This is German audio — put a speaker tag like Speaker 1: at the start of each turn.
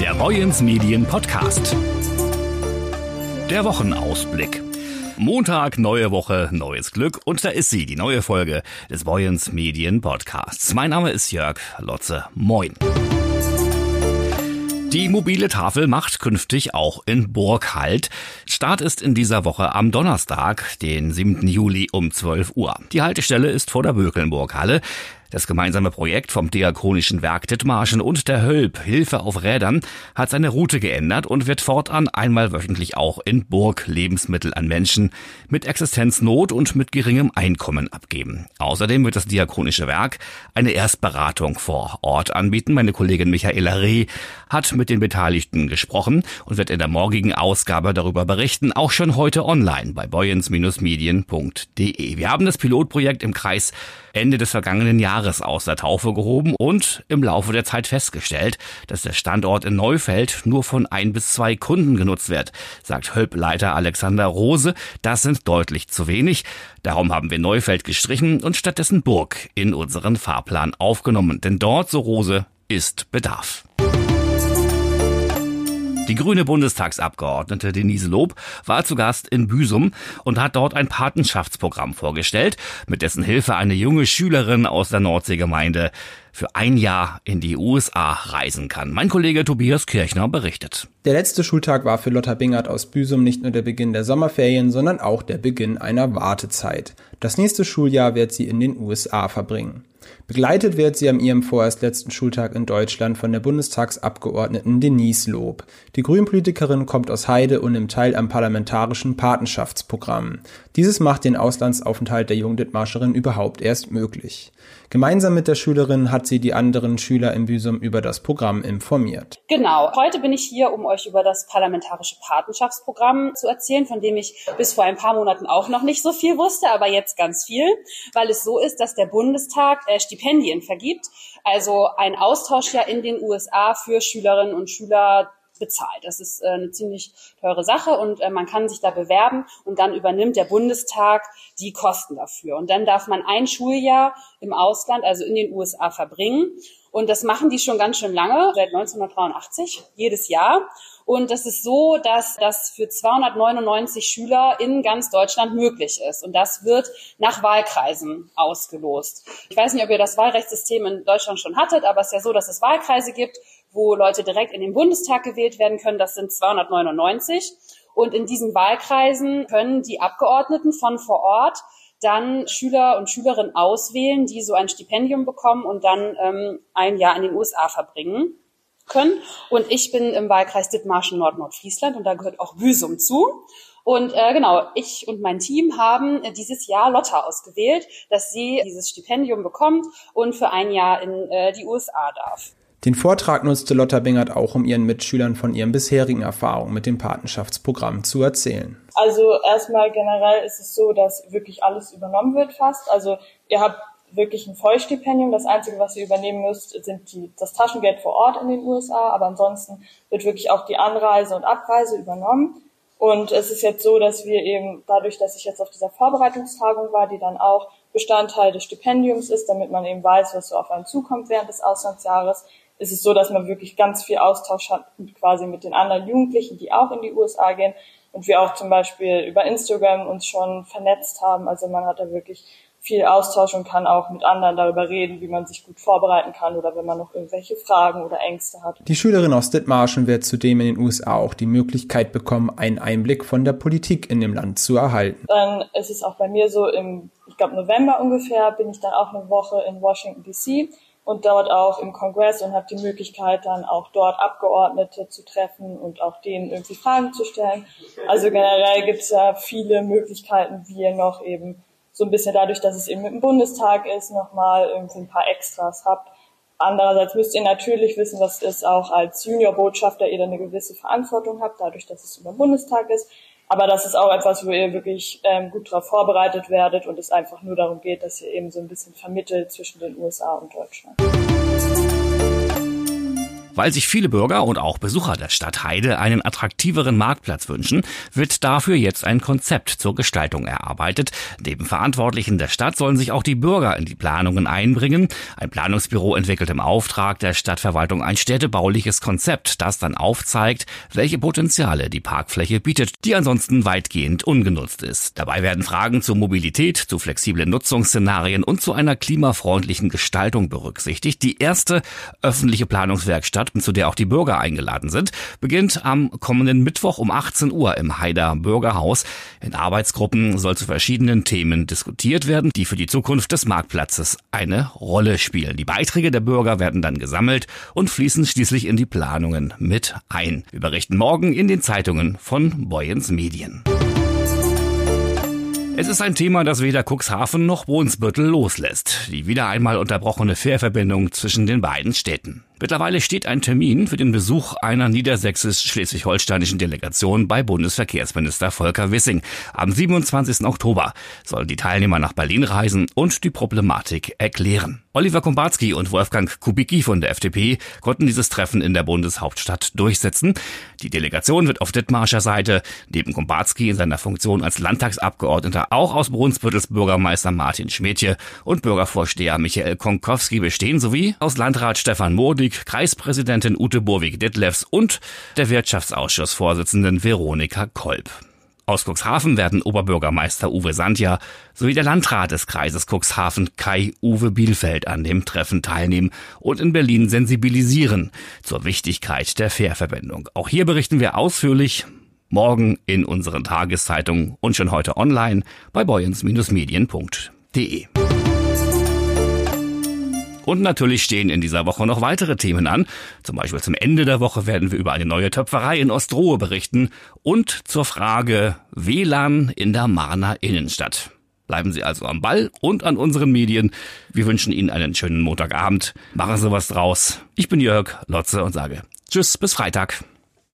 Speaker 1: Der Boyens Medien Podcast. Der Wochenausblick. Montag, neue Woche, neues Glück und da ist sie, die neue Folge des Boyens Medien Podcasts. Mein Name ist Jörg Lotze. Moin. Die mobile Tafel macht künftig auch in Burg Halt. Start ist in dieser Woche am Donnerstag, den 7. Juli um 12 Uhr. Die Haltestelle ist vor der Bökelnburg-Halle. Das gemeinsame Projekt vom Diakonischen Werk Dithmarschen und der Hölp Hilfe auf Rädern hat seine Route geändert und wird fortan einmal wöchentlich auch in Burg Lebensmittel an Menschen mit Existenznot und mit geringem Einkommen abgeben. Außerdem wird das Diakonische Werk eine Erstberatung vor Ort anbieten. Meine Kollegin Michaela Reh hat mit den Beteiligten gesprochen und wird in der morgigen Ausgabe darüber berichten, auch schon heute online bei boyens-medien.de. Wir haben das Pilotprojekt im Kreis Ende des vergangenen Jahres aus der Taufe gehoben und im Laufe der Zeit festgestellt, dass der Standort in Neufeld nur von ein bis zwei Kunden genutzt wird, sagt Hölp-Leiter Alexander Rose. Das sind deutlich zu wenig. Darum haben wir Neufeld gestrichen und stattdessen Burg in unseren Fahrplan aufgenommen. Denn dort, so Rose, ist Bedarf. Die grüne Bundestagsabgeordnete Denise Lob war zu Gast in Büsum und hat dort ein Patenschaftsprogramm vorgestellt, mit dessen Hilfe eine junge Schülerin aus der Nordseegemeinde für ein Jahr in die USA reisen kann. Mein Kollege Tobias Kirchner berichtet.
Speaker 2: Der letzte Schultag war für Lotta Bingert aus Büsum nicht nur der Beginn der Sommerferien, sondern auch der Beginn einer Wartezeit. Das nächste Schuljahr wird sie in den USA verbringen. Begleitet wird sie am ihrem vorerst letzten Schultag in Deutschland von der Bundestagsabgeordneten Denise Lob. Die Grünpolitikerin kommt aus Heide und nimmt teil am parlamentarischen Patenschaftsprogramm. Dieses macht den Auslandsaufenthalt der Jungdithmarscherin überhaupt erst möglich. Gemeinsam mit der Schülerin hat sie die anderen Schüler im Büsum über das Programm informiert.
Speaker 3: Genau. Heute bin ich hier, um euch über das parlamentarische Patenschaftsprogramm zu erzählen, von dem ich bis vor ein paar Monaten auch noch nicht so viel wusste, aber jetzt ganz viel, weil es so ist, dass der Bundestag äh, Stipendien vergibt, also ein Austauschjahr in den USA für Schülerinnen und Schüler bezahlt. Das ist äh, eine ziemlich teure Sache und äh, man kann sich da bewerben und dann übernimmt der Bundestag die Kosten dafür. Und dann darf man ein Schuljahr im Ausland, also in den USA, verbringen. Und das machen die schon ganz schön lange, seit 1983, jedes Jahr. Und das ist so, dass das für 299 Schüler in ganz Deutschland möglich ist. Und das wird nach Wahlkreisen ausgelost. Ich weiß nicht, ob ihr das Wahlrechtssystem in Deutschland schon hattet, aber es ist ja so, dass es Wahlkreise gibt wo Leute direkt in den Bundestag gewählt werden können. Das sind 299. Und in diesen Wahlkreisen können die Abgeordneten von vor Ort dann Schüler und Schülerinnen auswählen, die so ein Stipendium bekommen und dann ähm, ein Jahr in den USA verbringen können. Und ich bin im Wahlkreis Dithmarschen Nord-Nordfriesland und da gehört auch Büsum zu. Und äh, genau, ich und mein Team haben äh, dieses Jahr Lotta ausgewählt, dass sie dieses Stipendium bekommt und für ein Jahr in äh, die USA darf.
Speaker 2: Den Vortrag nutzte Lotta Bingert auch, um ihren Mitschülern von ihren bisherigen Erfahrungen mit dem Patenschaftsprogramm zu erzählen.
Speaker 4: Also erstmal generell ist es so, dass wirklich alles übernommen wird fast. Also ihr habt wirklich ein Vollstipendium. Das Einzige, was ihr übernehmen müsst, sind die, das Taschengeld vor Ort in den USA. Aber ansonsten wird wirklich auch die Anreise und Abreise übernommen. Und es ist jetzt so, dass wir eben dadurch, dass ich jetzt auf dieser Vorbereitungstagung war, die dann auch Bestandteil des Stipendiums ist, damit man eben weiß, was so auf einen zukommt während des Auslandsjahres, ist es so, dass man wirklich ganz viel Austausch hat quasi mit den anderen Jugendlichen, die auch in die USA gehen und wir auch zum Beispiel über Instagram uns schon vernetzt haben. Also man hat da wirklich viel Austausch und kann auch mit anderen darüber reden, wie man sich gut vorbereiten kann oder wenn man noch irgendwelche Fragen oder Ängste hat.
Speaker 2: Die Schülerin aus Dithmarschen wird zudem in den USA auch die Möglichkeit bekommen, einen Einblick von der Politik in dem Land zu erhalten.
Speaker 4: Dann ist es auch bei mir so, im, ich glaube November ungefähr, bin ich dann auch eine Woche in Washington DC und dort auch im Kongress und habe die Möglichkeit dann auch dort Abgeordnete zu treffen und auch denen irgendwie Fragen zu stellen. Also generell gibt es ja viele Möglichkeiten, wie ihr noch eben so ein bisschen dadurch, dass es eben mit dem Bundestag ist, nochmal irgendwie ein paar Extras habt. Andererseits müsst ihr natürlich wissen, dass es auch als Juniorbotschafter ihr dann eine gewisse Verantwortung habt, dadurch, dass es über den Bundestag ist. Aber das ist auch etwas, wo ihr wirklich ähm, gut darauf vorbereitet werdet und es einfach nur darum geht, dass ihr eben so ein bisschen vermittelt zwischen den USA und Deutschland.
Speaker 1: Weil sich viele Bürger und auch Besucher der Stadt Heide einen attraktiveren Marktplatz wünschen, wird dafür jetzt ein Konzept zur Gestaltung erarbeitet. Neben Verantwortlichen der Stadt sollen sich auch die Bürger in die Planungen einbringen. Ein Planungsbüro entwickelt im Auftrag der Stadtverwaltung ein städtebauliches Konzept, das dann aufzeigt, welche Potenziale die Parkfläche bietet, die ansonsten weitgehend ungenutzt ist. Dabei werden Fragen zur Mobilität, zu flexiblen Nutzungsszenarien und zu einer klimafreundlichen Gestaltung berücksichtigt. Die erste öffentliche Planungswerkstatt, zu der auch die Bürger eingeladen sind, beginnt am kommenden Mittwoch um 18 Uhr im Haider Bürgerhaus. In Arbeitsgruppen soll zu verschiedenen Themen diskutiert werden, die für die Zukunft des Marktplatzes eine Rolle spielen. Die Beiträge der Bürger werden dann gesammelt und fließen schließlich in die Planungen mit ein. Wir berichten morgen in den Zeitungen von Boyens Medien. Es ist ein Thema, das weder Cuxhaven noch Brunsbüttel loslässt. Die wieder einmal unterbrochene Fährverbindung zwischen den beiden Städten. Mittlerweile steht ein Termin für den Besuch einer niedersächsisch-schleswig-holsteinischen Delegation bei Bundesverkehrsminister Volker Wissing. Am 27. Oktober sollen die Teilnehmer nach Berlin reisen und die Problematik erklären. Oliver Kombatski und Wolfgang Kubicki von der FDP konnten dieses Treffen in der Bundeshauptstadt durchsetzen. Die Delegation wird auf Dithmarscher Seite neben Kombatski in seiner Funktion als Landtagsabgeordneter auch aus Brunsbüttels Bürgermeister Martin Schmidtje und Bürgervorsteher Michael Konkowski bestehen sowie aus Landrat Stefan Modi Republik Kreispräsidentin Ute Burwig-Detlefs und der Wirtschaftsausschussvorsitzenden Veronika Kolb. Aus Cuxhaven werden Oberbürgermeister Uwe Sandja sowie der Landrat des Kreises Cuxhaven Kai-Uwe Bielfeld an dem Treffen teilnehmen und in Berlin sensibilisieren zur Wichtigkeit der Fährverbindung. Auch hier berichten wir ausführlich morgen in unseren Tageszeitungen und schon heute online bei boyens-medien.de. Und natürlich stehen in dieser Woche noch weitere Themen an. Zum Beispiel zum Ende der Woche werden wir über eine neue Töpferei in Ostrohe berichten und zur Frage WLAN in der Marner Innenstadt. Bleiben Sie also am Ball und an unseren Medien. Wir wünschen Ihnen einen schönen Montagabend. Machen Sie was draus. Ich bin Jörg Lotze und sage Tschüss bis Freitag.